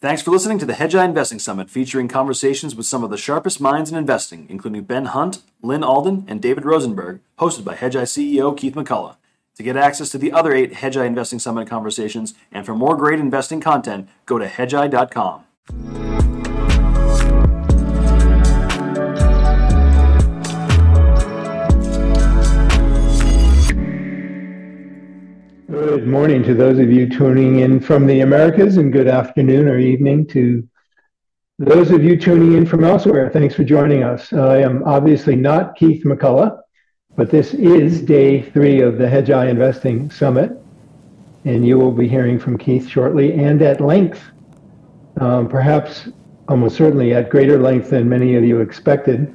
Thanks for listening to the Hedgeye Investing Summit, featuring conversations with some of the sharpest minds in investing, including Ben Hunt, Lyn Alden, and David Rosenberg, hosted by Hedgeye CEO Keith McCullough. To get access to the other eight Hedgeye Investing Summit conversations and for more great investing content, go to hedgeye.com. Good morning to those of you tuning in from the Americas, and good afternoon or evening to those of you tuning in from elsewhere. Thanks for joining us. I am obviously not Keith McCullough, but this is day three of the Hedgeye Investing Summit, and you will be hearing from Keith shortly and at length, um, perhaps almost certainly at greater length than many of you expected.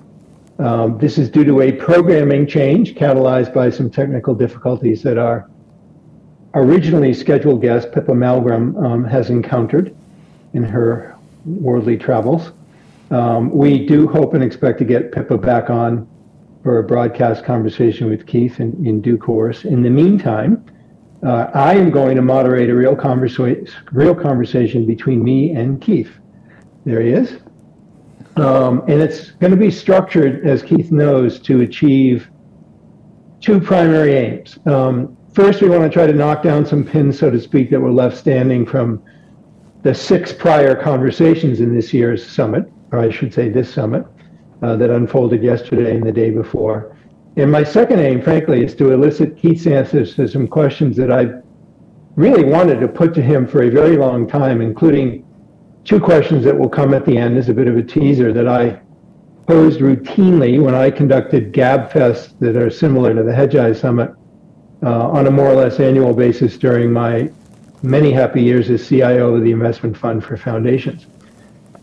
Um, this is due to a programming change catalyzed by some technical difficulties that our originally scheduled guest, Pippa Malmgren, um, has encountered in her worldly travels. Um, we do hope and expect to get Pippa back on for a broadcast conversation with Keith in, in due course. In the meantime, uh, I am going to moderate a real, conversa- real conversation between me and Keith. There he is. Um, and it's going to be structured, as Keith knows, to achieve two primary aims. Um, first, we want to try to knock down some pins, so to speak, that were left standing from the six prior conversations in this year's summit, or I should say this summit uh, that unfolded yesterday and the day before. And my second aim, frankly, is to elicit Keith's answers to some questions that I really wanted to put to him for a very long time, including two questions that will come at the end as a bit of a teaser that I posed routinely when I conducted GabFests that are similar to the Hedgeye Summit uh, on a more or less annual basis during my many happy years as CIO of the Investment Fund for Foundations.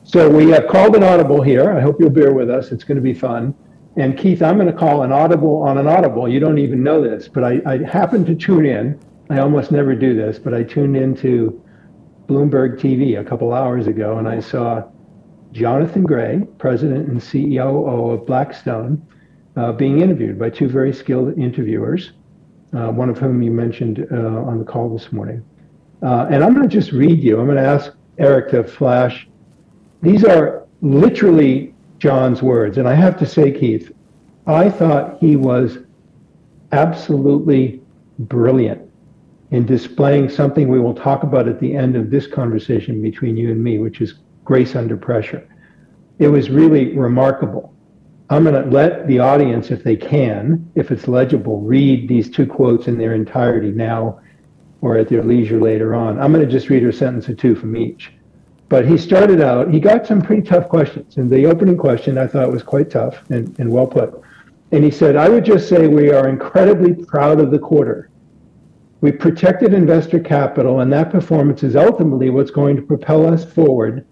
So we have called an audible here. I hope you'll bear with us. It's going to be fun. And Keith, I'm going to call an audible on an audible. You don't even know this, but I, I happened to tune in. I almost never do this, but I tuned into Bloomberg TV a couple hours ago and I saw Jonathan Gray, president and CEO of Blackstone, uh, being interviewed by two very skilled interviewers, uh, one of whom you mentioned uh, on the call this morning. Uh, and I'm going to just read you. I'm going to ask Eric to flash these are literally John's words. And I have to say, Keith, I thought he was absolutely brilliant in displaying something we will talk about at the end of this conversation between you and me, which is grace under pressure. It was really remarkable. I'm going to let the audience, if they can, if it's legible, read these two quotes in their entirety now or at their leisure later on. I'm going to just read a sentence or two from each. But he started out, he got some pretty tough questions. And the opening question I thought was quite tough and, and well put. And he said, I would just say we are incredibly proud of the quarter. We protected investor capital, and that performance is ultimately what's going to propel us forward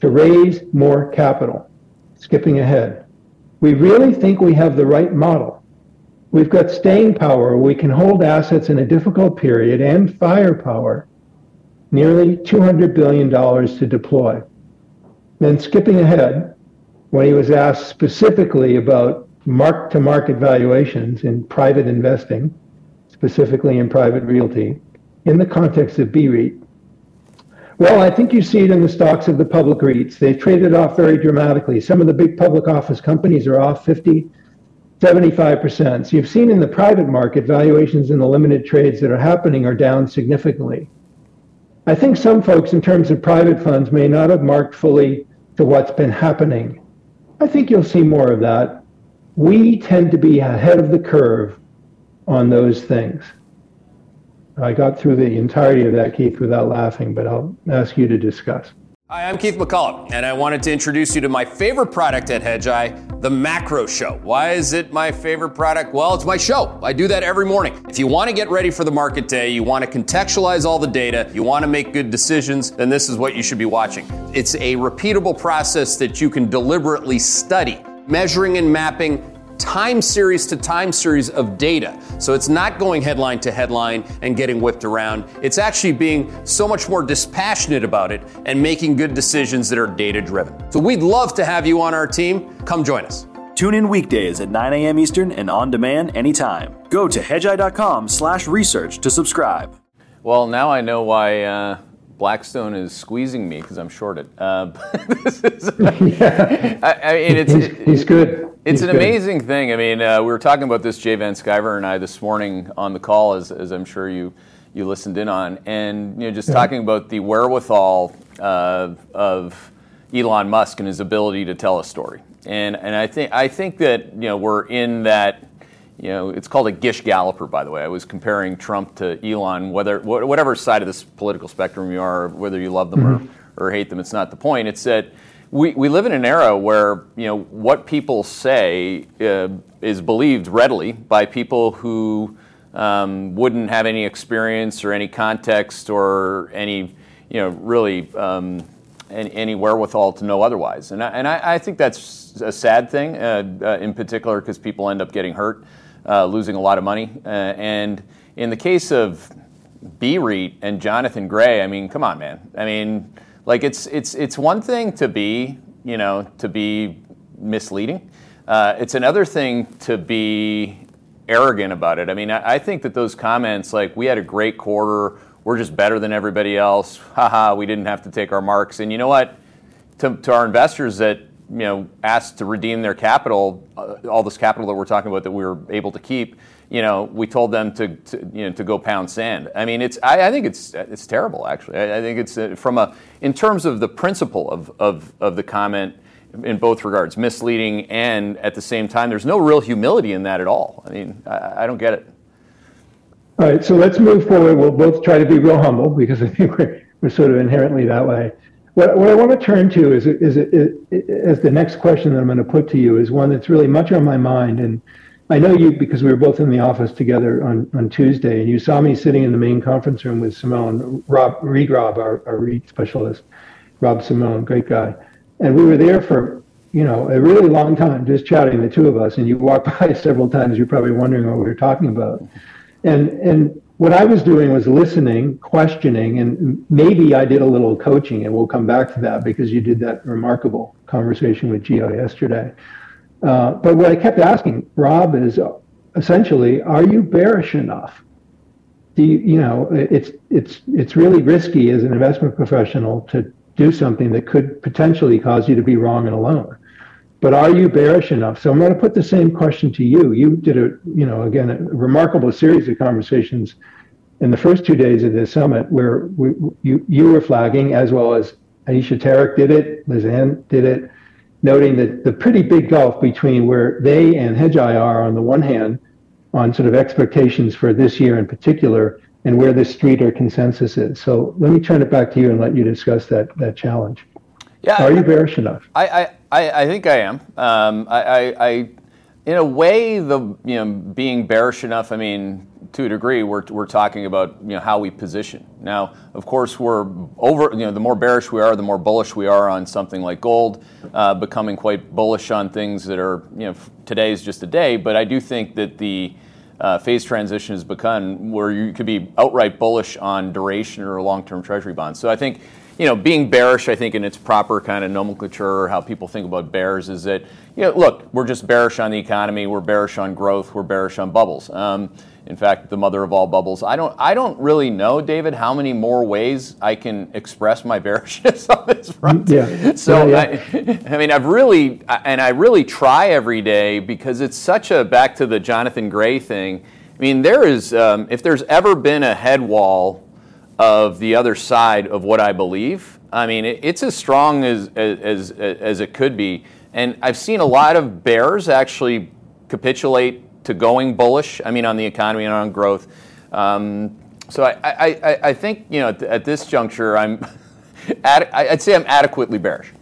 to raise more capital. Skipping ahead. We really think we have the right model. We've got staying power. We can hold assets in a difficult period and firepower nearly $200 billion to deploy. Then skipping ahead, when he was asked specifically about mark to market valuations in private investing, specifically in private realty, in the context of BREIT, well, I think you see it in the stocks of the public REITs. They've traded off very dramatically. Some of the big public office companies are off 50, 75%. So you've seen in the private market, valuations in the limited trades that are happening are down significantly. I think some folks, in terms of private funds, may not have marked fully to what's been happening. I think you'll see more of that. We tend to be ahead of the curve on those things. I got through the entirety of that, Keith, without laughing, but I'll ask you to discuss. Hi, I'm Keith McCullough, and I wanted to introduce you to my favorite product at Hedgeye, the Macro Show. Why is it my favorite product? Well, it's my show. I do that every morning. If you want to get ready for the market day, you want to contextualize all the data, you want to make good decisions, then this is what you should be watching. It's a repeatable process that you can deliberately study, measuring and mapping time series to time series of data. So it's not going headline to headline and getting whipped around. It's actually being so much more dispassionate about it and making good decisions that are data driven. So we'd love to have you on our team. Come join us. Tune in weekdays at 9 a.m. Eastern and on demand anytime. Go to hedgeye.com slash research to subscribe. Well, now I know why uh, Blackstone is squeezing me because I'm shorted. Uh, is, yeah. I, I, mean, it's he's, he's good. It's he's an good. amazing thing. I mean, uh, we were talking about this, Jay Van Sciver and I, this morning on the call, as, as I'm sure you you listened in on, and you know, just yeah. talking about the wherewithal uh, of Elon Musk and his ability to tell a story. And and I think I think that you know we're in that you know, it's called a Gish Galloper, by the way. I was comparing Trump to Elon, whether whatever side of this political spectrum you are, whether you love them mm-hmm. or, or hate them, it's not the point. It's that we, we live in an era where you know what people say uh, is believed readily by people who um, wouldn't have any experience or any context or any you know really um, any, any, wherewithal to know otherwise. And I, and I, I think that's a sad thing, uh, uh, in particular because people end up getting hurt losing a lot of money. Uh, and in the case of BREIT and Jonathan Gray, I mean, come on, man. I mean, like it's it's it's one thing to be, you know, to be misleading. Uh, it's another thing to be arrogant about it. I mean, I, I, think that those comments, like we had a great quarter, we're just better than everybody else. Haha, we didn't have to take our marks. And you know what? To, to our investors that you know asked to redeem their capital, uh, all this capital that we're talking about that we were able to keep, you know, we told them to, to you know to go pound sand. I mean, it's I, I think it's it's terrible actually. I, I think it's uh, from a in terms of the principle of of of the comment in both regards, misleading and at the same time, there's no real humility in that at all. I mean, I, I don't get it. All right, so let's move forward. We'll both try to be real humble because I think we're, we're sort of inherently that way. What, what I want to turn to is, is, is, is, the next question that I'm going to put to you is one that's really much on my mind. And I know you because we were both in the office together on, on Tuesday, and you saw me sitting in the main conference room with Simone, Rob Reed Rob, our, our specialist, Rob Simone, great guy. And we were there for, you know, a really long time, just chatting, the two of us. And you walked by several times, you're probably wondering what we were talking about. And, and what I was doing was listening, questioning, and maybe I did a little coaching, and we'll come back to that because you did that remarkable conversation with Gio yesterday. Uh, but what I kept asking Rob is essentially, are you bearish enough? Do you, you know, it's it's it's really risky as an investment professional to do something that could potentially cause you to be wrong and alone but are you bearish enough? So I'm going to put the same question to you. You did a, you know, again, a remarkable series of conversations in the first two days of this summit where we, you, you were flagging, as well as Aisha Tarek did it, Liz Ann did it, noting that the pretty big gulf between where they and Hedgeye are on the one hand, on sort of expectations for this year in particular, and where the street or consensus is. So let me turn it back to you and let you discuss that that challenge. Yeah, are you bearish enough? I, I, I think I am. Um, I, I, I, in a way, the you know being bearish enough. I mean, to a degree, we're, we're talking about you know how we position. Now, of course, we're over. You know, the more bearish we are, the more bullish we are on something like gold, uh, becoming quite bullish on things that are you know today is just a day. But I do think that the uh, phase transition has begun where you could be outright bullish on duration or long-term Treasury bonds. So I think you know, being bearish, I think, in its proper kind of nomenclature, how people think about bears is that, you know, look, we're just bearish on the economy, we're bearish on growth, we're bearish on bubbles. Um, in fact, the mother of all bubbles. I don't, I don't really know, David, how many more ways I can express my bearishness on this front. Yeah. So, yeah, yeah. I, I mean, I've really, and I really try every day because it's such a back to the Jonathan Gray thing. I mean, there is, um, if there's ever been a head wall of the other side of what I believe. I mean, it, it's as strong as, as, as it could be. And I've seen a lot of bears actually capitulate to going bullish, I mean, on the economy and on growth. Um, so I, I, I, think, you know, at, at this juncture, I'm, ad, I'd say I'm adequately bearish.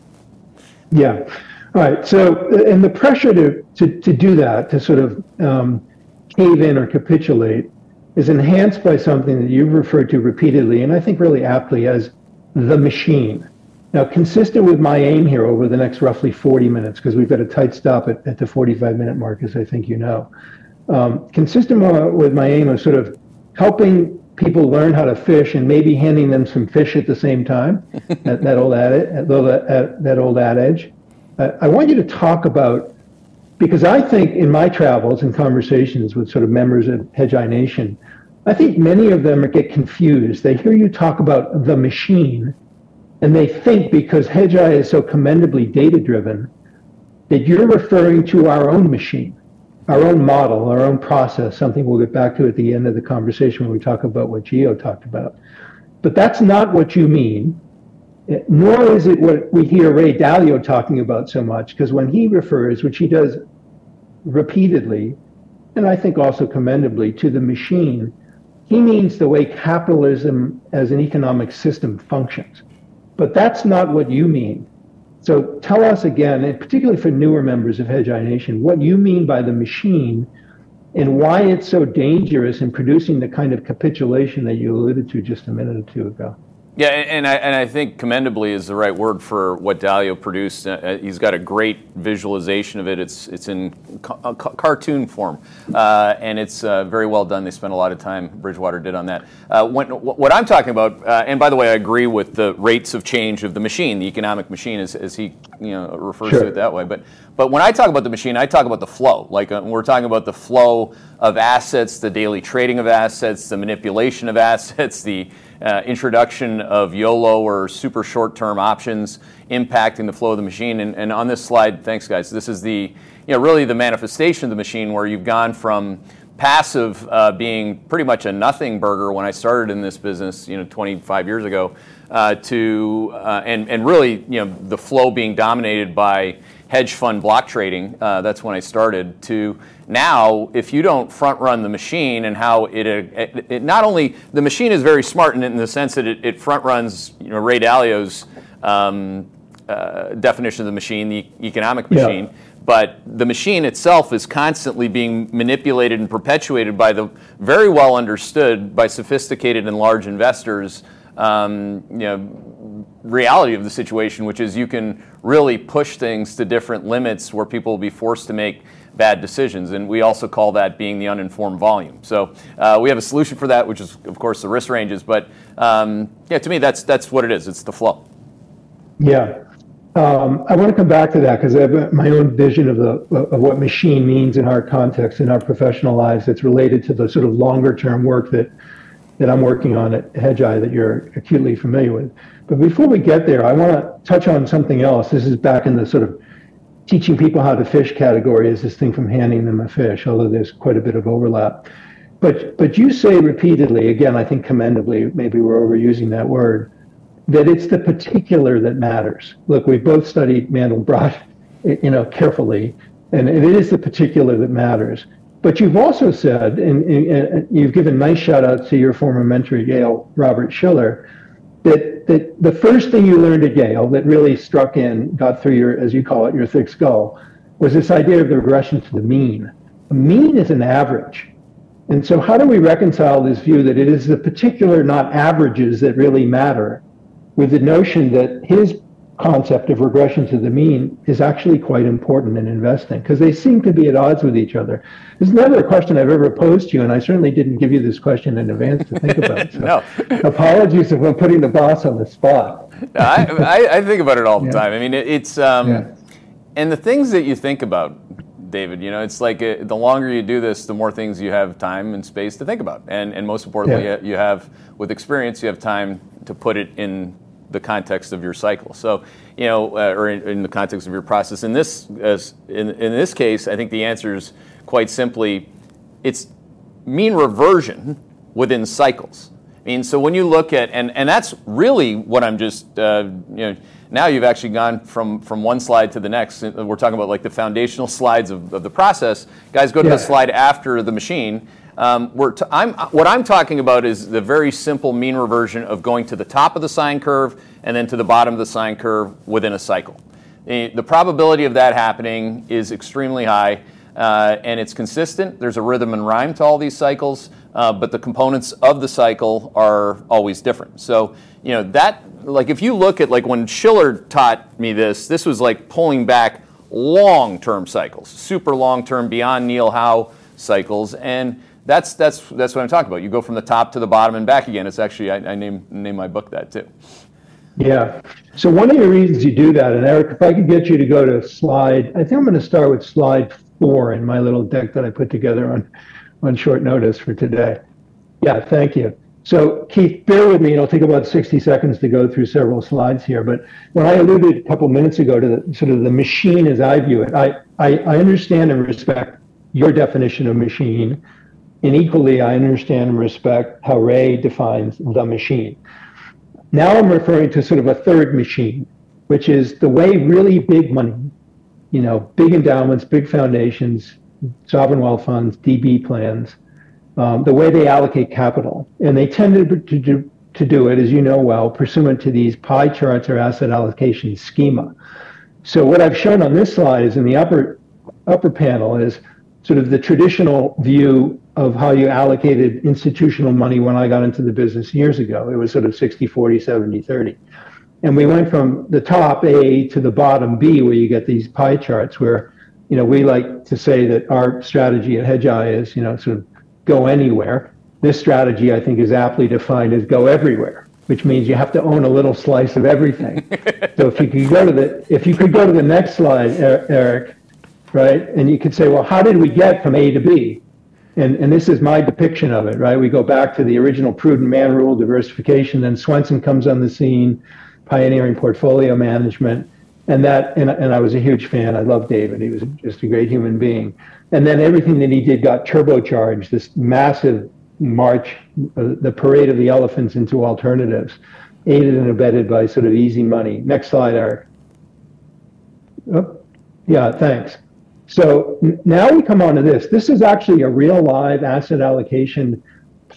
Yeah. All right. So, and the pressure to, to, to do that, to sort of um, cave in or capitulate, is enhanced by something that you've referred to repeatedly, and I think really aptly as the machine. Now, consistent with my aim here over the next roughly 40 minutes, because we've got a tight stop at, at the 45 minute mark, as I think you know, um, consistent with my aim of sort of helping people learn how to fish and maybe handing them some fish at the same time, that, that, old adage, that, that old adage. Uh, I want you to talk about because I think in my travels and conversations with sort of members of Hedgeye Nation, I think many of them get confused. They hear you talk about the machine, and they think because Hedgeye is so commendably data driven that you're referring to our own machine, our own model, our own process, something we'll get back to at the end of the conversation when we talk about what Geo talked about. But that's not what you mean, nor is it what we hear Ray Dalio talking about so much, because when he refers, which he does repeatedly, and I think also commendably, to the machine, he means the way capitalism as an economic system functions. But that's not what you mean. So tell us again, and particularly for newer members of Hedgeye Nation, what you mean by the machine and why it's so dangerous in producing the kind of capitulation that you alluded to just a minute or two ago. Yeah, and I, and I think commendably is the right word for what Dalio produced. Uh, uh he's got a great visualization of it. It's it's in ca- uh, cartoon form, uh, and it's uh, very well done. They spent a lot of time. Bridgewater did on that. Uh, when, what I'm talking about, and by the way, I agree with the rates of change of the machine, the economic machine, as, as he you know refers sure. to it that way. But but when I talk about the machine, I talk about the flow. Like we're talking about the flow of assets, the daily trading of assets, the manipulation of assets, the uh, introduction of YOLO or super short term options impacting the flow of the machine. And, and, on this slide, thanks guys, this is the, you know, really the manifestation of the machine where you've gone from passive uh, being pretty much a nothing burger when I started in this business, you know, 25 years ago, uh, to, uh, and, and really, you know, the flow being dominated by hedge fund block trading. Uh, that's when I started. To now, if you don't front run the machine and how it, it, it not only the machine is very smart in, in the sense that it, it front runs you know Ray Dalio's um, uh, definition of the machine, the economic machine. Yeah. But the machine itself is constantly being manipulated and perpetuated by the very well understood by sophisticated and large investors um, you know, reality of the situation, which is you can really push things to different limits where people will be forced to make bad decisions. And we also call that being the uninformed volume. So uh, we have a solution for that, which is, of course, the risk ranges. But um, yeah, to me, that's, that's what it is. It's the flow. Yeah. Um, I want to come back to that because I have my own vision of the of what machine means in our context in our professional lives. That's related to the sort of longer term work that that I'm working on at Hedgeye that you're acutely familiar with. But before we get there, I want to touch on something else. This is back in the sort of teaching people how to fish category is this thing from handing them a fish, although there's quite a bit of overlap. But but you say repeatedly, again, I think commendably, maybe we're overusing that word, that it's the particular that matters. Look, we both studied Mandelbrot, you know, carefully, and it is the particular that matters. But you've also said, and, and, you've given nice shout outs to your former mentor Yale, Robert Shiller, that, that the first thing you learned at Yale that really struck in, got through your, as you call it, your thick skull, was this idea of the regression to the mean. A mean is an average. And so, how do we reconcile this view that it is the particular, not averages, that really matter, with the notion that his concept of regression to the mean is actually quite important in investing because they seem to be at odds with each other. This is never a question I've ever posed to you, and I certainly didn't give you this question in advance to think about. So no. apologies if I'm putting the boss on the spot. I, I, I, think about it all the yeah. time. I mean, it, it's, um, yeah. and the things that you think about, David, you know, it's like uh, the longer you do this, the more things you have time and space to think about. And, and most importantly, yeah. you have, with experience, you have time to put it in the context of your cycle. So, you know, uh, or in, in, the context of your process. In this, as in, in this case, I think the answer is quite simply, it's mean reversion within cycles. I mean, so when you look at, and, and that's really what I'm just, uh, you know, now you've actually gone from, from one slide to the next. We're talking about like the foundational slides of, of the process. Guys, go to yeah. the slide after the machine. Um, t- I'm, what I'm talking about is the very simple mean reversion of going to the top of the sine curve and then to the bottom of the sine curve within a cycle. The, the probability of that happening is extremely high, uh, and it's consistent. There's a rhythm and rhyme to all these cycles, uh, but the components of the cycle are always different. So, you know, that, like, if you look at, like, when Shiller taught me this, this was like pulling back long term cycles, super long term, beyond Neil Howe cycles. And that's that's that's what I'm talking about. You go from the top to the bottom and back again. It's actually I, I name name my book that too. Yeah. So one of the reasons you do that, and Eric, if I could get you to go to slide, I think I'm going to start with slide four in my little deck that I put together on on short notice for today. Yeah, thank you. So Keith, bear with me, and it'll take about 60 seconds to go through several slides here. But when I alluded a couple minutes ago to the, sort of the machine as I view it, I, I, I understand and respect your definition of machine. And equally, I understand and respect how Ray defines the machine. Now I'm referring to sort of a third machine, which is the way really big money, you know, big endowments, big foundations, sovereign wealth funds, DB plans, um, the way they allocate capital. And they tend to, to, do, to do it, as you know well, pursuant to these pie charts or asset allocation schema. So what I've shown on this slide is in the upper upper panel is sort of the traditional view of how you allocated institutional money when I got into the business years ago. It was sort of 60, 40, 70, 30. And we went from the top A to the bottom B, where you get these pie charts where, you know, we like to say that our strategy at Hedgeye is, you know, sort of go anywhere. This strategy, I think, is aptly defined as go everywhere, which means you have to own a little slice of everything. so if you could go to the if you could go to the next slide, Eric, right, and you could say, well, how did we get from A to B? And, and this is my depiction of it, right? We go back to the original prudent man rule, diversification. Then Swensen comes on the scene, pioneering portfolio management, and that. And, and I was a huge fan. I love David. He was just a great human being and then everything that he did got turbocharged. This massive march, uh, the parade of the elephants into alternatives, aided and abetted by sort of easy money. Next slide, Eric. Oh, yeah, thanks. So now we come on to this. This is actually a real live asset allocation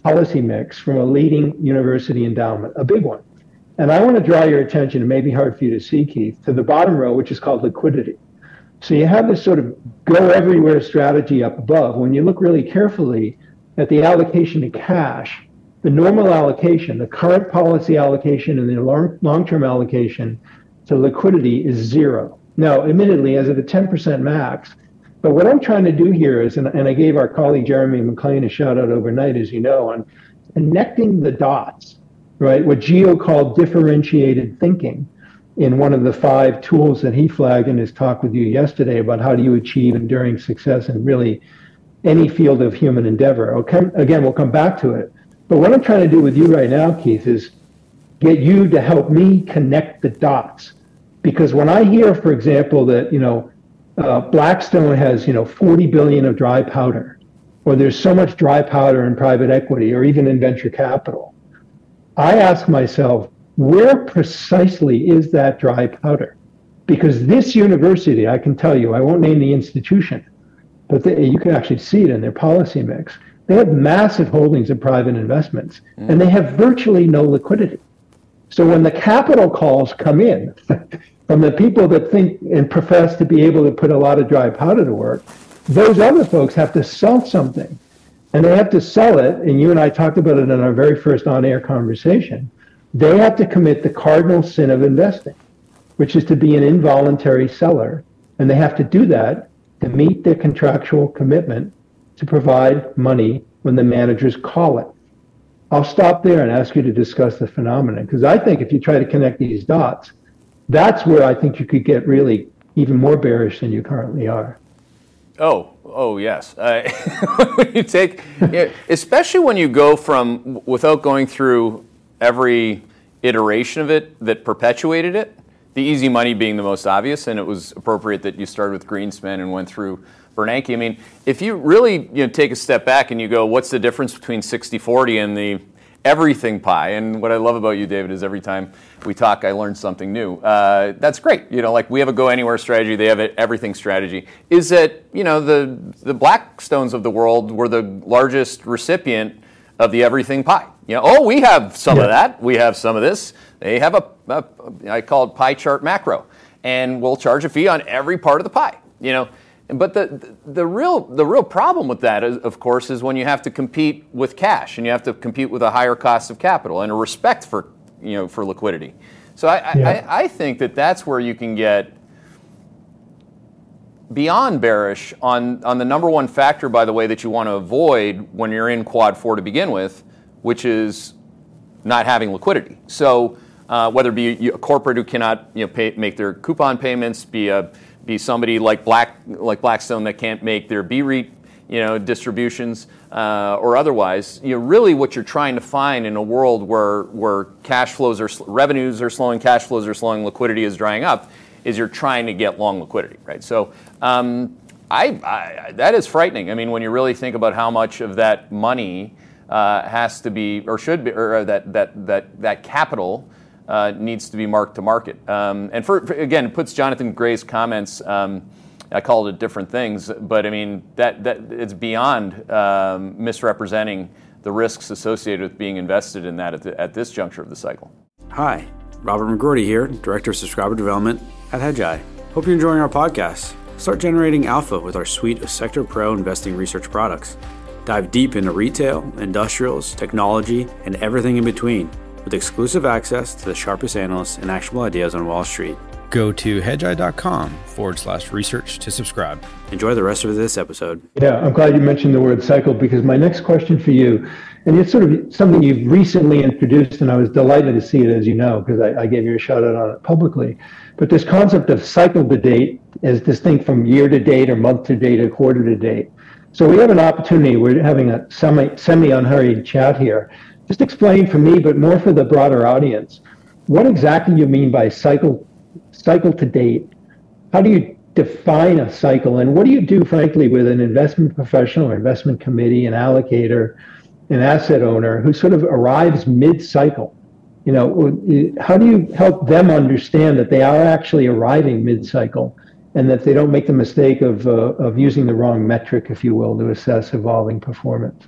policy mix from a leading university endowment, a big one. And I want to draw your attention, it may be hard for you to see, Keith, to the bottom row, which is called liquidity. So you have this sort of go everywhere strategy up above. When you look really carefully at the allocation to cash, the normal allocation, the current policy allocation, and the long term allocation to liquidity is zero. Now, admittedly, as of a 10% max, but what I'm trying to do here is, and, and I gave our colleague Jeremy McLean a shout out overnight, as you know, on connecting the dots, right? What Geo called differentiated thinking in one of the five tools that he flagged in his talk with you yesterday about how do you achieve enduring success in really any field of human endeavor. Okay, again, we'll come back to it. But what I'm trying to do with you right now, Keith, is get you to help me connect the dots. Because when I hear, for example, that you know uh, Blackstone has you know 40 billion of dry powder, or there's so much dry powder in private equity, or even in venture capital, I ask myself, where precisely is that dry powder? Because this university, I can tell you, I won't name the institution, but they, you can actually see it in their policy mix. They have massive holdings of private investments, mm. and they have virtually no liquidity. So when the capital calls come in from the people that think and profess to be able to put a lot of dry powder to work, those other folks have to sell something. And they have to sell it, and you and I talked about it in our very first on air conversation they have to commit the cardinal sin of investing, which is to be an involuntary seller. And they have to do that to meet their contractual commitment to provide money when the managers call it. I'll stop there and ask you to discuss the phenomenon because I think if you try to connect these dots, that's where I think you could get really even more bearish than you currently are. Oh, oh yes. Uh, you take, especially when you go from without going through every iteration of it that perpetuated it. The easy money being the most obvious, and it was appropriate that you started with Greenspan and went through Bernanke. I mean, if you really you know, take a step back and you go, what's the difference between 60-40 and the everything pie? And what I love about you, David, is every time we talk, I learn something new. Uh, that's great. You know, like we have a go anywhere strategy, they have an everything strategy. Is that you know the the Blackstones of the world were the largest recipient of the everything pie. You know, oh, we have some yeah. of that. We have some of this. They have a, a, I call it pie chart macro, and we'll charge a fee on every part of the pie. You know, but the, the real the real problem with that, is, of course, is when you have to compete with cash and you have to compete with a higher cost of capital and a respect for you know for liquidity. So I, yeah. I, I think that that's where you can get beyond bearish on, on the number one factor, by the way, that you want to avoid when you're in quad four to begin with, which is not having liquidity. So uh, whether it be a corporate who cannot you know, pay, make their coupon payments, be a be somebody like Black like Blackstone that can't make their B REIT you know, distributions uh, or otherwise. You know, really what you're trying to find in a world where where cash flows are revenues are slowing, cash flows are slowing, liquidity is drying up, is you're trying to get long liquidity, right? So. Um, I, I, that is frightening. I mean, when you really think about how much of that money uh, has to be, or should be, or that that that that capital uh, needs to be marked to market. Um, and for, for, again, it puts Jonathan Gray's comments. Um, I called it different things, but I mean that that it's beyond um, misrepresenting the risks associated with being invested in that at, the, at this juncture of the cycle. Hi, Robert McGroarty here, Director of Subscriber Development at Hedgeye. Hope you're enjoying our podcast. Start generating alpha with our suite of Sector Pro investing research products. Dive deep into retail, industrials, technology, and everything in between with exclusive access to the sharpest analysts and actionable ideas on Wall Street. Go to hedgeye.com forward slash research to subscribe. Enjoy the rest of this episode. Yeah, I'm glad you mentioned the word cycle because my next question for you, and it's sort of something you've recently introduced, and I was delighted to see it, as you know, because I, I gave you a shout out on it publicly. But this concept of cycle to date is distinct from year to date or month to date or quarter to date. So we have an opportunity. We're having a semi semi unhurried chat here. Just explain for me, but more for the broader audience, what exactly you mean by cycle cycle to date. How do you define a cycle, and what do you do, frankly, with an investment professional or investment committee, an allocator, an asset owner who sort of arrives mid-cycle? You know, how do you help them understand that they are actually arriving mid-cycle? and that they don't make the mistake of, uh, of using the wrong metric, if you will, to assess evolving performance.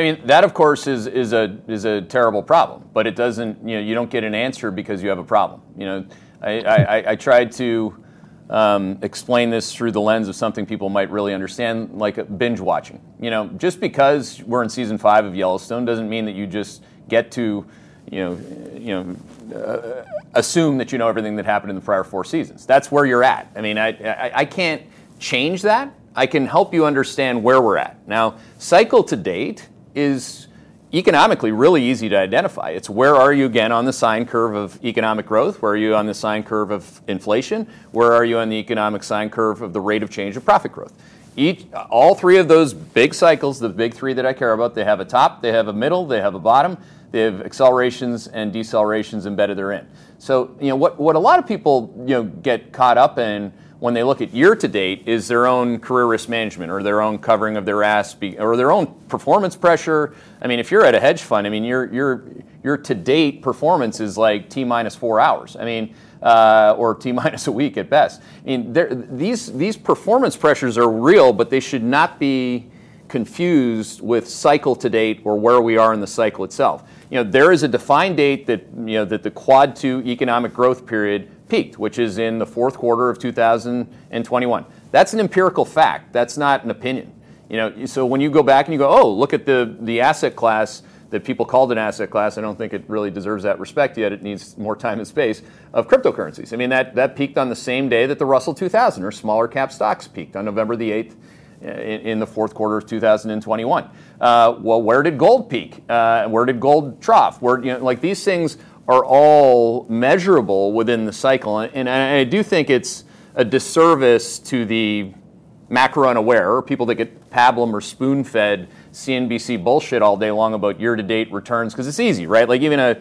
I mean, that of course is, is a is a terrible problem, but it doesn't you know you don't get an answer because you have a problem. You know, I, I, I tried to um, explain this through the lens of something people might really understand, like binge watching. You know, just because we're in season five of Yellowstone doesn't mean that you just get to you know, you know, uh, assume that you know everything that happened in the prior four seasons. That's where you're at. I mean, I, I, I can't change that. I can help you understand where we're at. Now, cycle to date is economically really easy to identify. It's where are you again on the sine curve of economic growth? Where are you on the sine curve of inflation? Where are you on the economic sine curve of the rate of change of profit growth? Each, all three of those big cycles, the big three that I care about, they have a top, they have a middle, they have a bottom. They have accelerations and decelerations embedded therein. So, you know, what, what a lot of people, you know, get caught up in when they look at year to date is their own career risk management or their own covering of their ass or their own performance pressure. I mean, if you're at a hedge fund, I mean, your your your to date performance is like t minus four hours. I mean, uh, or t minus a week at best. I mean, these these performance pressures are real, but they should not be confused with cycle to date or where we are in the cycle itself you know, there is a defined date that, you know, that the Quad 2 economic growth period peaked, which is in the fourth quarter of 2021. That's an empirical fact. That's not an opinion. You know, so when you go back and you go, oh, look at the, the asset class that people called an asset class, I don't think it really deserves that respect yet. It needs more time and space of cryptocurrencies. I mean, that, that peaked on the same day that the Russell 2000 or smaller cap stocks peaked on November the 8th in, in the fourth quarter of 2021. Uh, well, where did gold peak? Uh, where did gold trough? Where you know, like these things are all measurable within the cycle, and, and I do think it's a disservice to the macro unaware people that get pablum or spoon fed CNBC bullshit all day long about year to date returns because it's easy, right? Like even a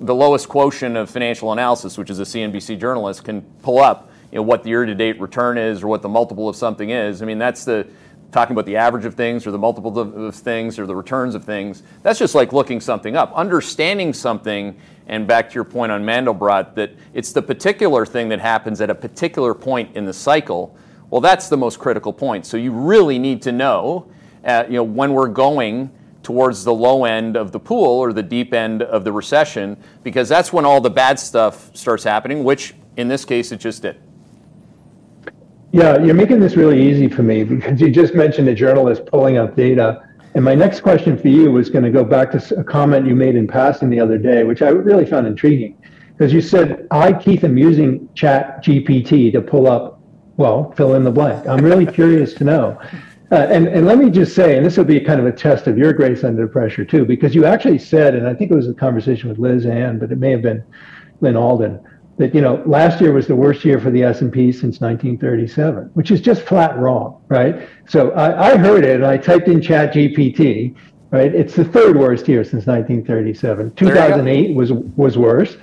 the lowest quotient of financial analysis, which is a CNBC journalist, can pull up you know, what the year-to-date return is or what the multiple of something is. I mean, that's the talking about the average of things or the multiple of things or the returns of things. That's just like looking something up. Understanding something, and back to your point on Mandelbrot, that it's the particular thing that happens at a particular point in the cycle. Well, that's the most critical point. So you really need to know, uh, you know, when we're going towards the low end of the pool or the deep end of the recession, because that's when all the bad stuff starts happening, which in this case it just did. Yeah, you're making this really easy for me because you just mentioned a journalist pulling up data. And my next question for you was going to go back to a comment you made in passing the other day, which I really found intriguing. Because you said, I, Keith, am using Chat GPT to pull up, well, fill in the blank. I'm really curious to know. Uh, and, and let me just say, and this will be kind of a test of your grace under pressure too, because you actually said, and I think it was a conversation with Liz Ann, but it may have been Lyn Alden, that you know last year was the worst year for the S&P since 1937, which is just flat wrong, right? So I, I heard it I typed in Chat GPT, right? It's the third worst year since 1937. 2008 was was worse.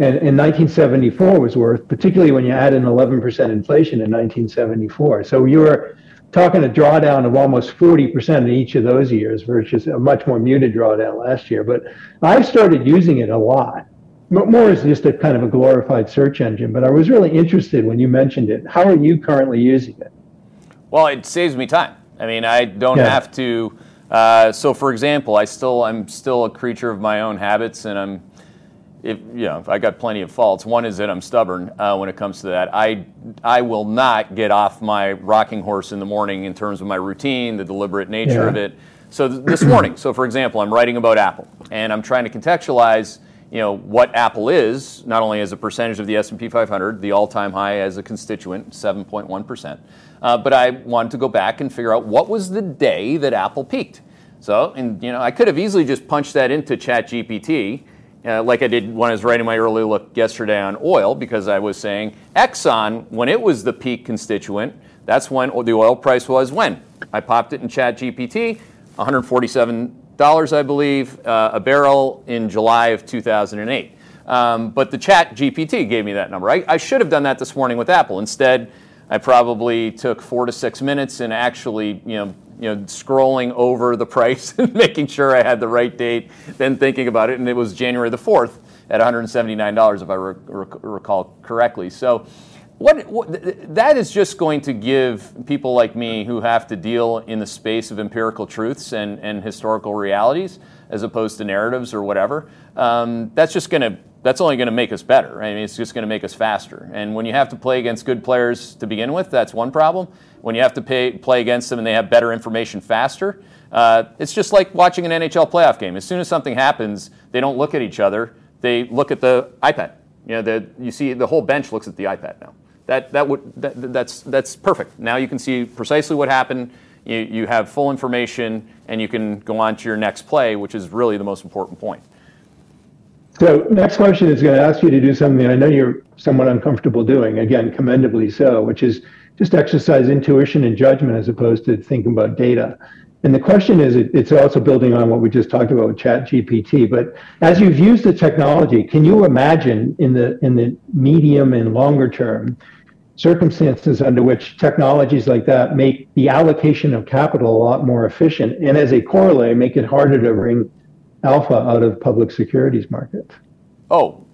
And in 1974 was worse, particularly when you add an 11% inflation in 1974. So you were talking a drawdown of almost 40% in each of those years versus a much more muted drawdown last year. But I started using it a lot, more is just a kind of a glorified search engine. But I was really interested when you mentioned it. How are you currently using it? Well, it saves me time. I mean, I don't yeah. have to. Uh, so, for example, I still I'm still a creature of my own habits, and I'm if you know, I got plenty of faults. One is that I'm stubborn uh, when it comes to that. I I will not get off my rocking horse in the morning in terms of my routine, the deliberate nature yeah. of it. So th- this morning, so for example, I'm writing about Apple, and I'm trying to contextualize, you know, what Apple is, not only as a percentage of the S&P 500, the all-time high as a constituent, 7.1 percent, uh, but I wanted to go back and figure out what was the day that Apple peaked. So, and you know, I could have easily just punched that into ChatGPT uh, like I did when I was writing my early look yesterday on oil, because I was saying Exxon, when it was the peak constituent, that's when the oil price was when? I popped it in Chat GPT, $147, I believe, uh, a barrel in July of 2008. Um, but the Chat GPT gave me that number. I, I should have done that this morning with Apple. Instead, I probably took four to six minutes and actually, you know, you know, scrolling over the price and making sure I had the right date, then thinking about it, and it was January the 4th at $179, if I re- recall correctly. So, what, what, that is just going to give people like me who have to deal in the space of empirical truths and, and historical realities as opposed to narratives or whatever. Um, that's just going to that's only going to make us better. I mean, it's just going to make us faster. And when you have to play against good players to begin with, that's one problem. When you have to pay, play against them and they have better information faster, uh, it's just like watching an NHL playoff game. As soon as something happens, they don't look at each other. They look at the iPad. You know, the, you see the whole bench looks at the iPad now. That, that would, that, that's, that's perfect. Now you can see precisely what happened. You, you have full information, and you can go on to your next play, which is really the most important point. So next question is going to ask you to do something I know you're somewhat uncomfortable doing, again, commendably so, which is just exercise intuition and judgment as opposed to thinking about data. And the question is, it's also building on what we just talked about with Chat GPT. But as you've used the technology, can you imagine in the in the medium and longer term circumstances under which technologies like that make the allocation of capital a lot more efficient, and as a corollary, make it harder to bring alpha out of public securities markets. Oh,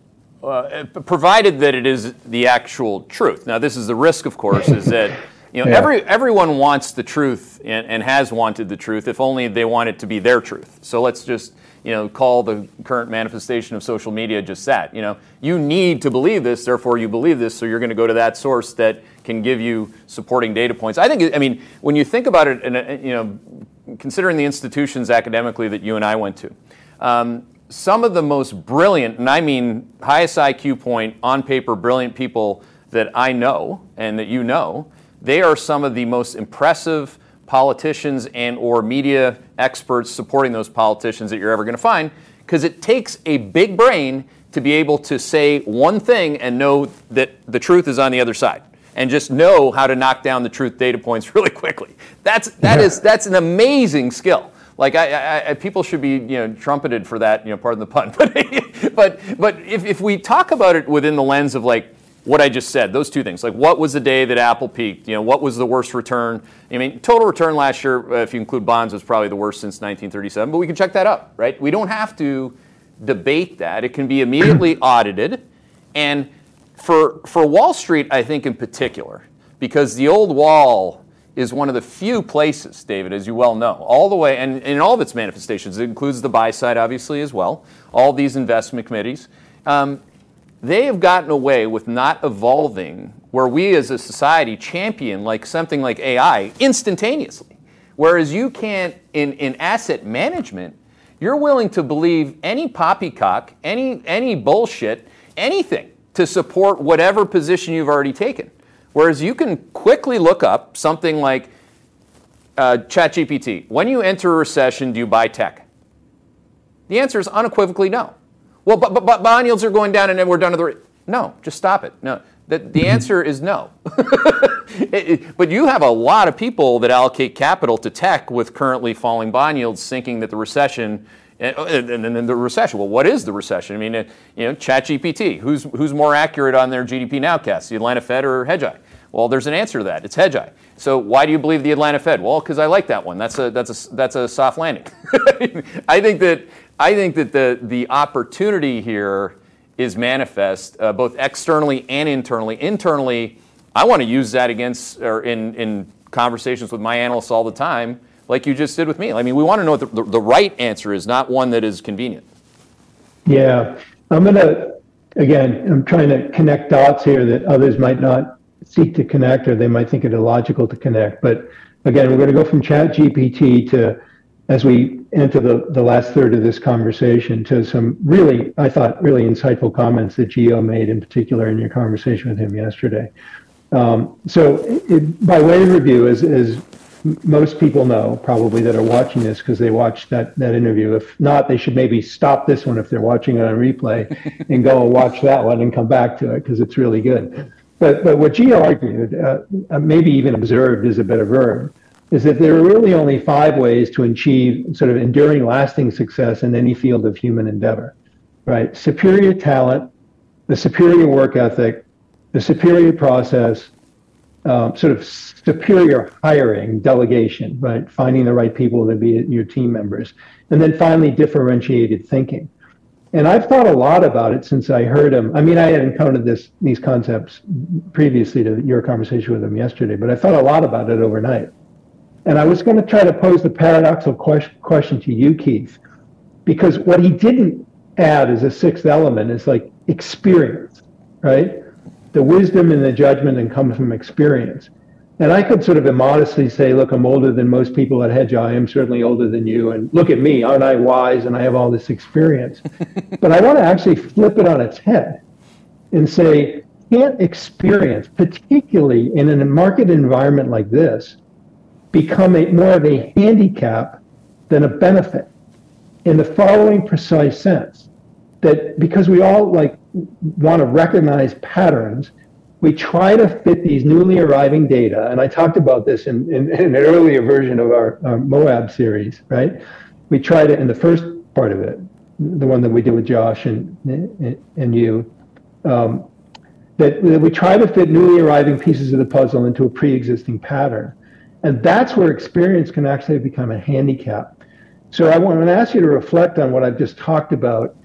uh, provided that it is the actual truth. Now, this is the risk, of course, is that you know yeah. every everyone wants the truth and, and, has wanted the truth, if only they want it to be their truth. So let's just you know call the current manifestation of social media just that. You know, you need to believe this, therefore you believe this, so you're going to go to that source that can give you supporting data points. I think, I mean, when you think about it, and you know, considering the institutions academically that you and I went to. Um, some of the most brilliant, and I mean highest IQ point, on paper, brilliant people that I know and that you know, they are some of the most impressive politicians and or media experts supporting those politicians that you're ever going to find because it takes a big brain to be able to say one thing and know that the truth is on the other side and just know how to knock down the truth data points really quickly that's that is, that's an amazing skill like I, I, people should be you know trumpeted for that. You know, pardon the pun. But but but if, if we talk about it within the lens of like what I just said, those two things, like what was the day that Apple peaked? You know, what was the worst return? I mean, total return last year, uh, if you include bonds, was probably the worst since 1937. But we can check that up, right? We don't have to debate that. It can be immediately audited, and for for Wall Street, I think in particular, because the old wall is one of the few places, David, as you well know, all the way, and in all of its manifestations, it includes the buy side, obviously, as well, all these investment committees. Um, they have gotten away with not evolving where we as a society champion like something like AI instantaneously. Whereas you can't, in, in asset management, you're willing to believe any poppycock, any, any bullshit, anything to support whatever position you've already taken. Whereas you can quickly look up something like uh, ChatGPT. When you enter a recession, do you buy tech? The answer is unequivocally no. Well, but, but, but bond yields are going down and then we're done to the. No, just stop it. No. The, the answer is no. it, it, but you have a lot of people that allocate capital to tech with currently falling bond yields, thinking that the recession and, then the recession. Well, what is the recession? I mean, uh, you know, ChatGPT. Who's who's more accurate on their GDP nowcast, the Atlanta Fed or Hedgeye? Well, there's an answer to that. It's Hedgeye. So why do you believe the Atlanta Fed? Well, because I like that one. That's a that's a that's a soft landing. I think that I think that the the opportunity here is manifest uh, both externally and internally. Internally, I want to use that against or in in conversations with my analysts all the time like you just did with me. I mean, we want to know what the, the, the right answer is, not one that is convenient. Yeah. I'm going to, again, I'm trying to connect dots here that others might not seek to connect or they might think it illogical to connect. But again, we're going to go from chat GPT to, as we enter the, the last third of this conversation, to some really, I thought, really insightful comments that Gio made in particular in your conversation with him yesterday. Um, so, it, by way of review, as, as most people know probably that are watching this because they watched that, that interview. If not, they should maybe stop this one if they're watching it on replay and go and watch that one and come back to it because it's really good. But, but what Gio argued, uh, uh, maybe even observed is a better verb, is that there are really only five ways to achieve sort of enduring, lasting success in any field of human endeavor, right? Superior talent, the superior work ethic, the superior process, um, sort of superior hiring, delegation, right? Finding the right people to be your team members. And then finally, differentiated thinking. And I've thought a lot about it since I heard him. I mean, I had encountered this these concepts previously to your conversation with him yesterday, but I thought a lot about it overnight. And I was going to try to pose the paradoxical question to you, Keith, because what he didn't add as a sixth element is like experience, right? the wisdom and the judgment that comes from experience. And I could sort of immodestly say, look, I'm older than most people at Hedgeye. I am certainly older than you. And look at me, aren't I wise? And I have all this experience. but I want to actually flip it on its head and say, can't experience, particularly in a market environment like this, become a, more of a handicap than a benefit in the following precise sense that because we all like want to recognize patterns, we try to fit these newly arriving data, and I talked about this in, in, in an earlier version of our, our, Moab series, right? We tried it in the first part of it, the one that we did with Josh and, and you, um, that, that we try to fit newly arriving pieces of the puzzle into a pre-existing pattern. And that's where experience can actually become a handicap. So I want to ask you to reflect on what I've just talked about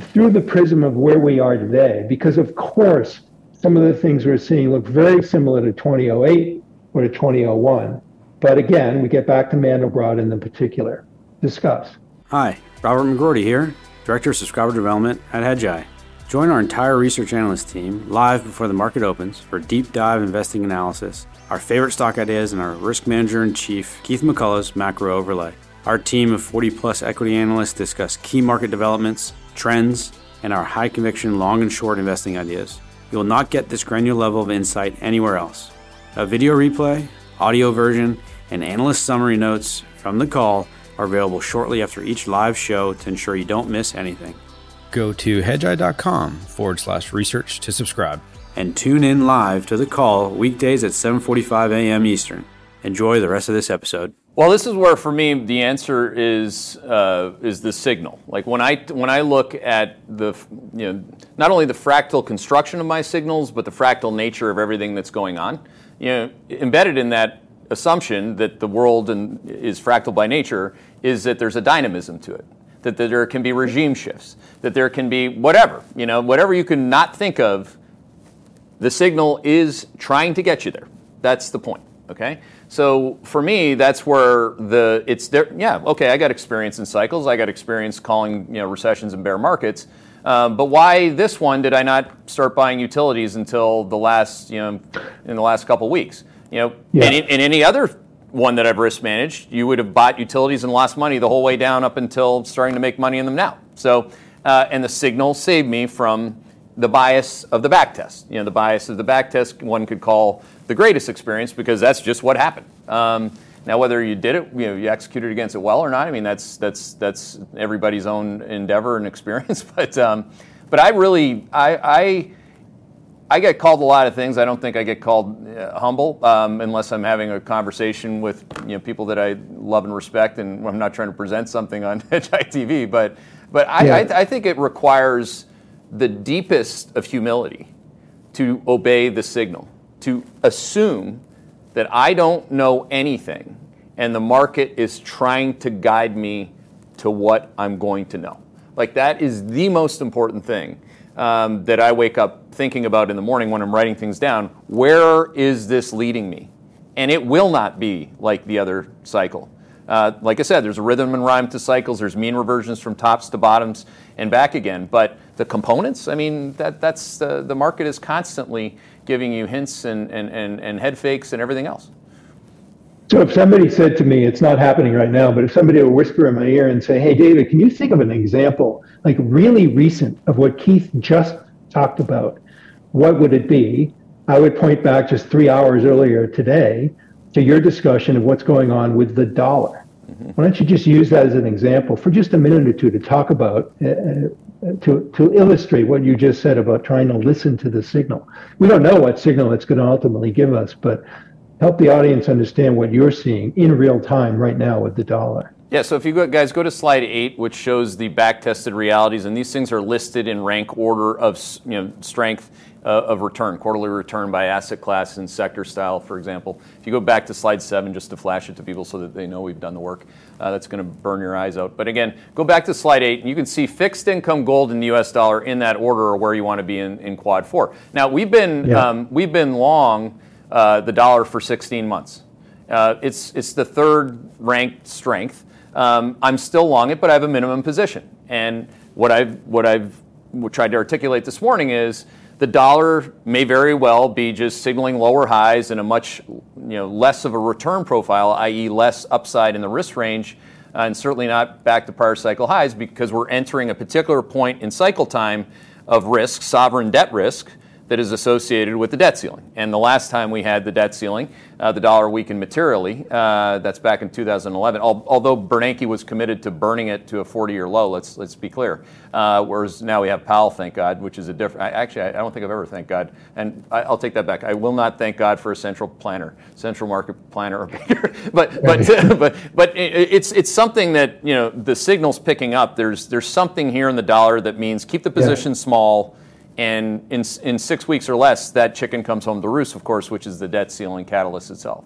through the prism of where we are today, because of course, some of the things we're seeing look very similar to 2008 or to 2001. But again, we get back to Mandelbrot in the particular. Discuss. Hi, Robert McGroarty here, Director of Subscriber Development at Hedgeye. Join our entire research analyst team live before the market opens for deep dive investing analysis, our favorite stock ideas, and our risk manager in chief, Keith McCullough's macro overlay. Our team of 40 plus equity analysts discuss key market developments trends, and our high conviction long and short investing ideas. You will not get this granular level of insight anywhere else. A video replay, audio version, and analyst summary notes from the call are available shortly after each live show to ensure you don't miss anything. Go to hedgeye.com forward slash research to subscribe. And tune in live to the call weekdays at 7.45 a.m. Eastern. Enjoy the rest of this episode. Well, this is where, for me, the answer is uh, is the signal. Like when I when I look at the you know not only the fractal construction of my signals, but the fractal nature of everything that's going on. You know, embedded in that assumption that the world and is fractal by nature is that there's a dynamism to it, that, that there can be regime shifts, that there can be whatever you know whatever you can not think of. The signal is trying to get you there. That's the point. Okay. So for me, that's where the it's there. Yeah, okay, I got experience in cycles. I got experience calling you know recessions and bear markets. Um, but why this one did I not start buying utilities until the last you know in the last couple weeks? You know, yeah. in, in any other one that I've risk managed, you would have bought utilities and lost money the whole way down up until starting to make money in them now. So, uh, and the signal saved me from the bias of the back test. You know, the bias of the back test, one could call the greatest experience because that's just what happened. Um, now, whether you did it, you know, you executed against it well or not, I mean, that's that's that's everybody's own endeavor and experience. but um, but I really, I, I I get called a lot of things. I don't think I get called uh, humble um, unless I'm having a conversation with you know people that I love and respect, and I'm not trying to present something on TV. But but I, yeah. I, I think it requires the deepest of humility to obey the signal, to assume that I don't know anything, and the market is trying to guide me to what I'm going to know. Like that is the most important thing um, that I wake up thinking about in the morning when I'm writing things down. Where is this leading me? And it will not be like the other cycle. Uh, like I said, there's a rhythm and rhyme to cycles. There's mean reversions from tops to bottoms and back again. But the components, I mean, that, that's the, the market is constantly giving you hints and, and, and, and head fakes and everything else. So if somebody said to me, it's not happening right now, but if somebody would whisper in my ear and say, hey, David, can you think of an example, like really recent, of what Keith just talked about, what would it be? I would point back just three hours earlier today to your discussion of what's going on with the dollar. Why don't you just use that as an example for just a minute or two to talk about, uh, uh, to, to illustrate what you just said about trying to listen to the signal. We don't know what signal it's going to ultimately give us, but help the audience understand what you're seeing in real time right now with the dollar. Yeah, so if you go, guys go to slide eight, which shows the back-tested realities, and these things are listed in rank order of you know strength of return, quarterly return by asset class and sector style, for example. If you go back to slide seven, just to flash it to people so that they know we've done the work, uh, that's going to burn your eyes out. But again, go back to slide eight, and you can see fixed income gold and the U.S. dollar in that order or where you want to be in, in quad four. Now we've been yeah. um, we've been long uh, the dollar for 16 months. Uh, it's it's the third ranked strength. Um, I'm still long it, but I have a minimum position. And what I've what I've tried to articulate this morning is the dollar may very well be just signaling lower highs and a much you know less of a return profile, i.e., less upside in the risk range, uh, and certainly not back to prior cycle highs because we're entering a particular point in cycle time of risk, sovereign debt risk, that is associated with the debt ceiling. And the last time we had the debt ceiling, uh, the dollar weakened materially. Uh, that's back in 2011. Al- although Bernanke was committed to burning it to a 40-year low. Let's let's be clear. Uh, whereas now we have Powell, thank God, which is a different. I, Actually, I don't think I've ever thank God, and I, will take that back. I will not thank God for a central planner, central market planner, or bigger. but but but but it's it's something that you know the signal's picking up. There's there's something here in the dollar that means keep the position yeah. small and in, in six weeks or less, that chicken comes home to roost, of course, which is the debt ceiling catalyst itself.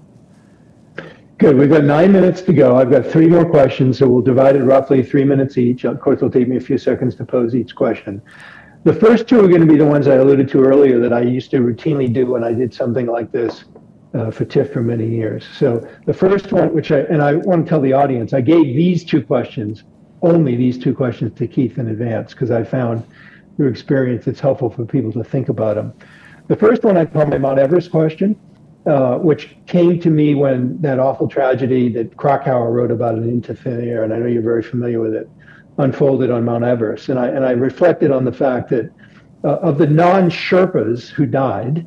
Good. We've got nine minutes to go. I've got three more questions, so we'll divide it roughly three minutes each. Of course, it'll take me a few seconds to pose each question. The first two are going to be the ones I alluded to earlier that I used to routinely do when I did something like this uh, for TIFF for many years. So the first one, which I, and I want to tell the audience, I gave these two questions, only these two questions to Keith in advance, because I found your experience, it's helpful for people to think about them. The first one I call my Mount Everest question, uh, which came to me when that awful tragedy that Krakauer wrote about it into thin air, and I know you're very familiar with it, unfolded on Mount Everest. And I, and I reflected on the fact that uh, of the non Sherpas who died,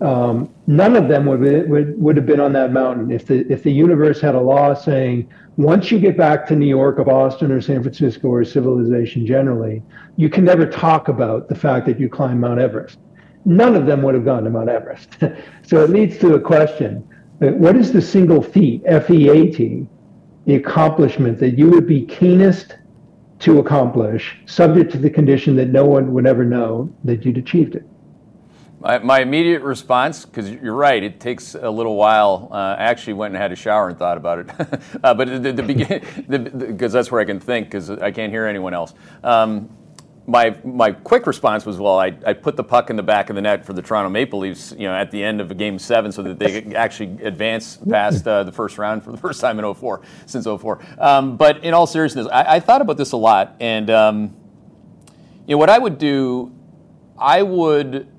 um, none of them would, would, would have been on that mountain if the, if the universe had a law saying once you get back to New York or Boston or San Francisco or civilization generally, you can never talk about the fact that you climbed Mount Everest. None of them would have gone to Mount Everest. so it leads to a question what is the single feat, F E A T, the accomplishment that you would be keenest to accomplish, subject to the condition that no one would ever know that you'd achieved it? My, my immediate response, because you're right, it takes a little while. Uh, I actually went and had a shower and thought about it. uh, but the, the, the begin, because that's where I can think, because I can't hear anyone else. Um, my my quick response was, well, I, I put the puck in the back of the net for the Toronto Maple Leafs, you know, at the end of a Game Seven, so that they actually advance past uh, the first round for the first time in 04 since 04. Um, but in all seriousness, I, I, thought about this a lot, and um, you know, what I would do, I would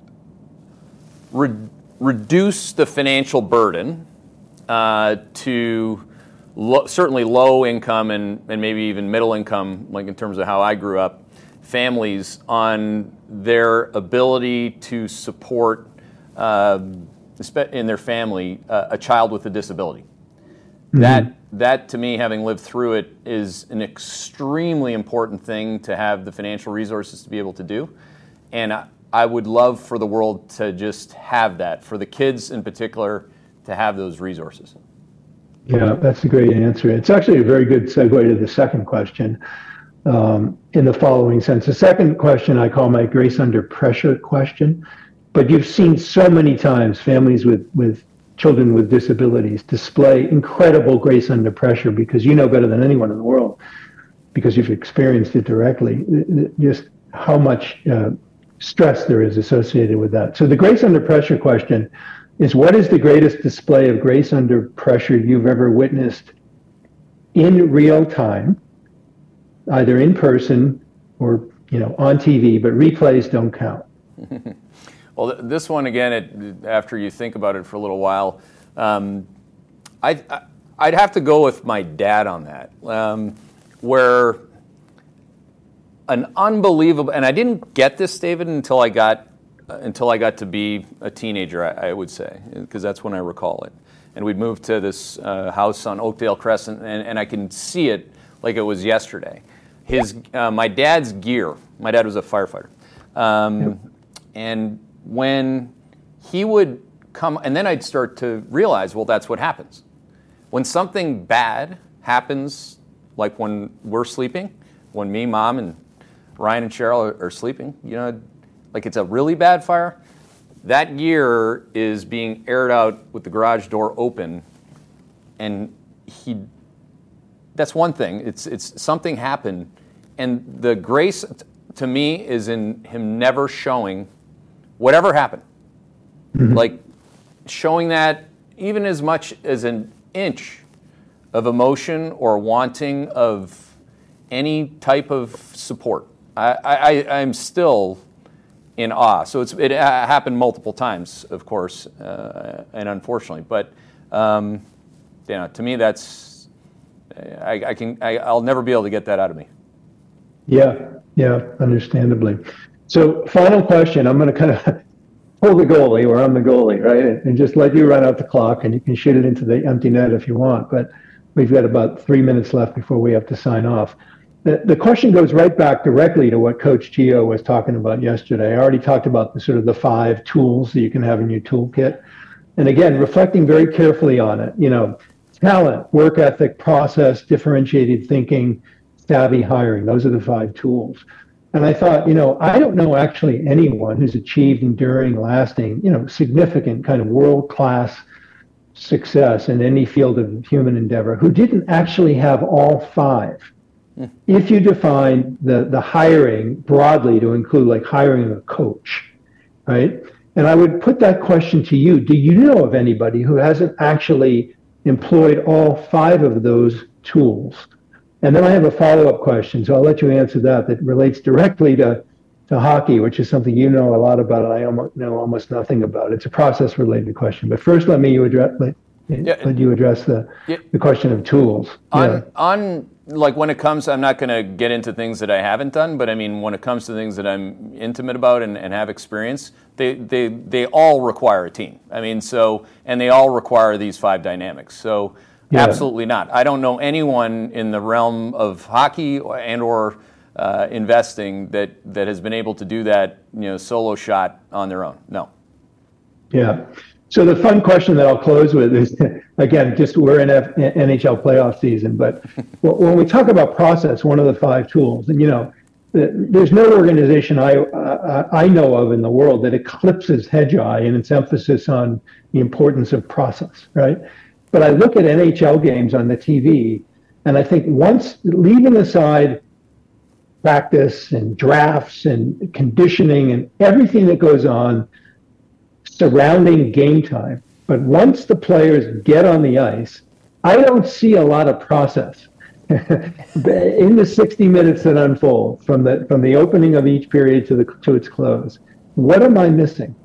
re- reduce the financial burden uh, to lo- certainly low income and, and maybe even middle income, like in terms of how I grew up, families on their ability to support uh, in their family uh, a child with a disability. Mm-hmm. That that to me, having lived through it, is an extremely important thing to have the financial resources to be able to do. And I would love for the world to just have that, for the kids in particular, to have those resources. Yeah, that's a great answer. It's actually a very good segue to the second question um, in the following sense. The second question I call my grace under pressure question, but you've seen so many times families with, with children with disabilities display incredible grace under pressure because you know better than anyone in the world because you've experienced it directly just how much uh, stress there is associated with that. So the grace under pressure question is what is the greatest display of grace under pressure you've ever witnessed in real time either in person or you know on tv but replays don't count? Well, this one again, it, after you think about it for a little while, um, I, I'd have to go with my dad on that, um, where an unbelievable, and I didn't get this, David, until I got uh, until I got to be a teenager. I, I would say because that's when I recall it. And we'd moved to this uh, house on Oakdale Crescent, and, and, I can see it like it was yesterday. His, uh, my dad's gear. My dad was a firefighter, um, and when he would come, and then I'd start to realize, well, that's what happens. When something bad happens, like when we're sleeping, when me, mom, and Ryan and Cheryl are, are sleeping, you know, like it's a really bad fire, that gear is being aired out with the garage door open, and he. That's one thing. It's it's something happened, and the grace to me is in him never showing whatever happened. Mm-hmm. Like showing that even as much as an inch of emotion or wanting of any type of support. I, I, I'm still in awe. So it happened multiple times, of course, uh, and unfortunately. But um, you know, to me, that's I, I can I, I'll never be able to get that out of me. Yeah, yeah, understandably. So, final question. I'm going to kind of pull the goalie, or I'm the goalie, right? And just let you run out the clock, and you can shoot it into the empty net if you want. But we've got about three minutes left before we have to sign off. The, the question goes right back directly to what Coach Gio was talking about yesterday. I already talked about the sort of the five tools that you can have in your toolkit. And again, reflecting very carefully on it, you know, talent, work ethic, process, differentiated thinking, savvy hiring. Those are the five tools. And I thought, you know, I don't know actually anyone who's achieved enduring, lasting, you know, significant kind of world class success in any field of human endeavor who didn't actually have all five. If you define the, the hiring broadly to include like hiring a coach, right? And I would put that question to you Do you know of anybody who hasn't actually employed all five of those tools? And then I have a follow-up question, so I'll let you answer that. That relates directly to to hockey, which is something you know a lot about, and I almost know almost nothing about. It's a process-related question. But first, let me you address let, yeah. let you address the yeah. the question of tools. On yeah. on like when it comes, I'm not going to get into things that I haven't done, but I mean when it comes to things that I'm intimate about and, and have experience, they they they all require a team. I mean, so and they all require these five dynamics. So yeah. Absolutely not. I don't know anyone in the realm of hockey and or uh, investing that that has been able to do that, you know, solo shot on their own. No. Yeah. So the fun question that I'll close with is, again, just we're in F- NHL playoff season, but when we talk about process, one of the five tools, and you know, there's no organization I I know of in the world that eclipses Hedgeye in its emphasis on the importance of process, right? But I look at NHL games on the TV, and I think once leaving aside practice and drafts and conditioning and everything that goes on surrounding game time, but once the players get on the ice, I don't see a lot of process. in the 60 minutes that unfold from the from the opening of each period to the to its close what am i missing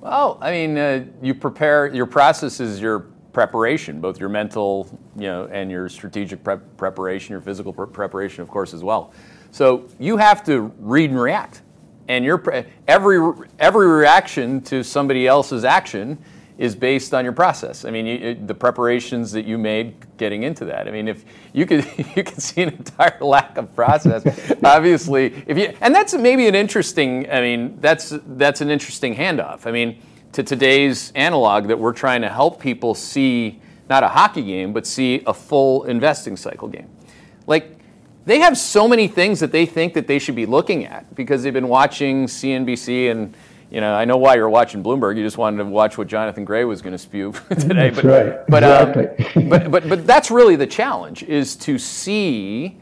well, I mean, uh, you prepare. Your process is your preparation, both your mental, you know, and your strategic prep preparation, your physical pre- preparation, of course, as well. So you have to read and react, and your every every reaction to somebody else's action is based on your process. I mean, you, the preparations that you made getting into that. I mean, if you could you could see an entire lack of process, obviously, if you and that's maybe an interesting. I mean, that's that's an interesting handoff. I mean, to today's analog that we're trying to help people see not a hockey game, but see a full investing cycle game. Like they have so many things that they think that they should be looking at because they've been watching CNBC and you know I know why you're watching Bloomberg. You just wanted to watch what Jonathan Gray was going to spew today. That's but, right. But, exactly. um, but but but that's really the challenge is to see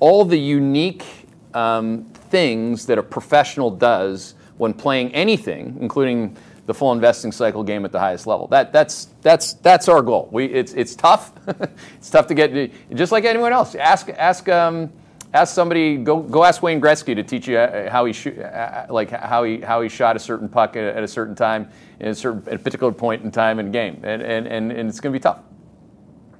all the unique um, things that a professional does when playing anything, including the full investing cycle game at the highest level. That, that's, that's, that's our goal. We, it's, it's tough. it's tough to get, just like anyone else. Ask, ask, um, ask somebody, go, go ask Wayne Gretzky to teach you uh, how he, sh- uh, uh, like how he, how he shot a certain puck at, at a certain time, at a, certain, at a particular point in time in game. And, and, and, and it's going to be tough.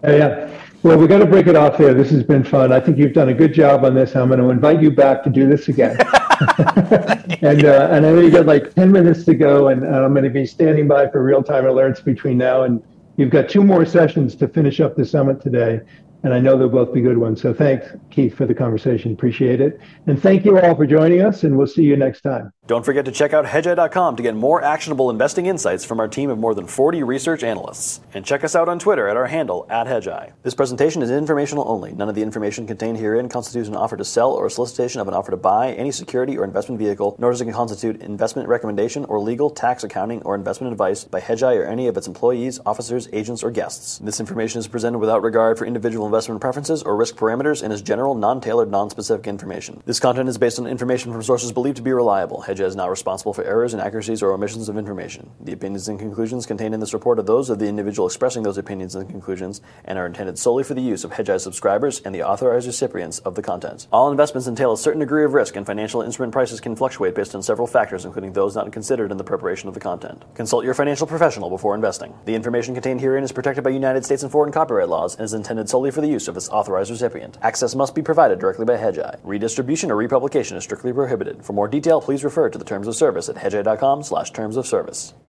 Yeah. Well, we're going to break it off there. This has been fun. I think you've done a good job on this. I'm going to invite you back to do this again. and uh, and I you got like 10 minutes to go, and uh, I'm going to be standing by for real time alerts between now and you've got two more sessions to finish up the summit today and I know they'll both be good ones. So thanks, Keith, for the conversation. Appreciate it. And thank you all for joining us, and we'll see you next time. Don't forget to check out hedgeye.com to get more actionable investing insights from our team of more than 40 research analysts. And check us out on Twitter at our handle, at hedgeye. This presentation is informational only. None of the information contained herein constitutes an offer to sell or a solicitation of an offer to buy any security or investment vehicle, nor does it constitute investment recommendation or legal, tax, accounting, or investment advice by Hedgeye or any of its employees, officers, agents, or guests. This information is presented without regard for individual investment preferences or risk parameters and is general, non tailored, non specific information. This content is based on information from sources believed to be reliable. Hedgeye is not responsible for errors, inaccuracies, or omissions of information. The opinions and conclusions contained in this report are those of the individual expressing those opinions and conclusions and are intended solely for the use of Hedgeye subscribers and the authorized recipients of the content. All investments entail a certain degree of risk, and financial instrument prices can fluctuate based on several factors, including those not considered in the preparation of the content. Consult your financial professional before investing. The information contained herein is protected by United States and foreign copyright laws and is intended solely for the use of its authorized recipient. Access must be provided directly by Hedgeye. Redistribution or republication is strictly prohibited. For more detail, please refer to the terms of service at hedgeye.com slash terms of service.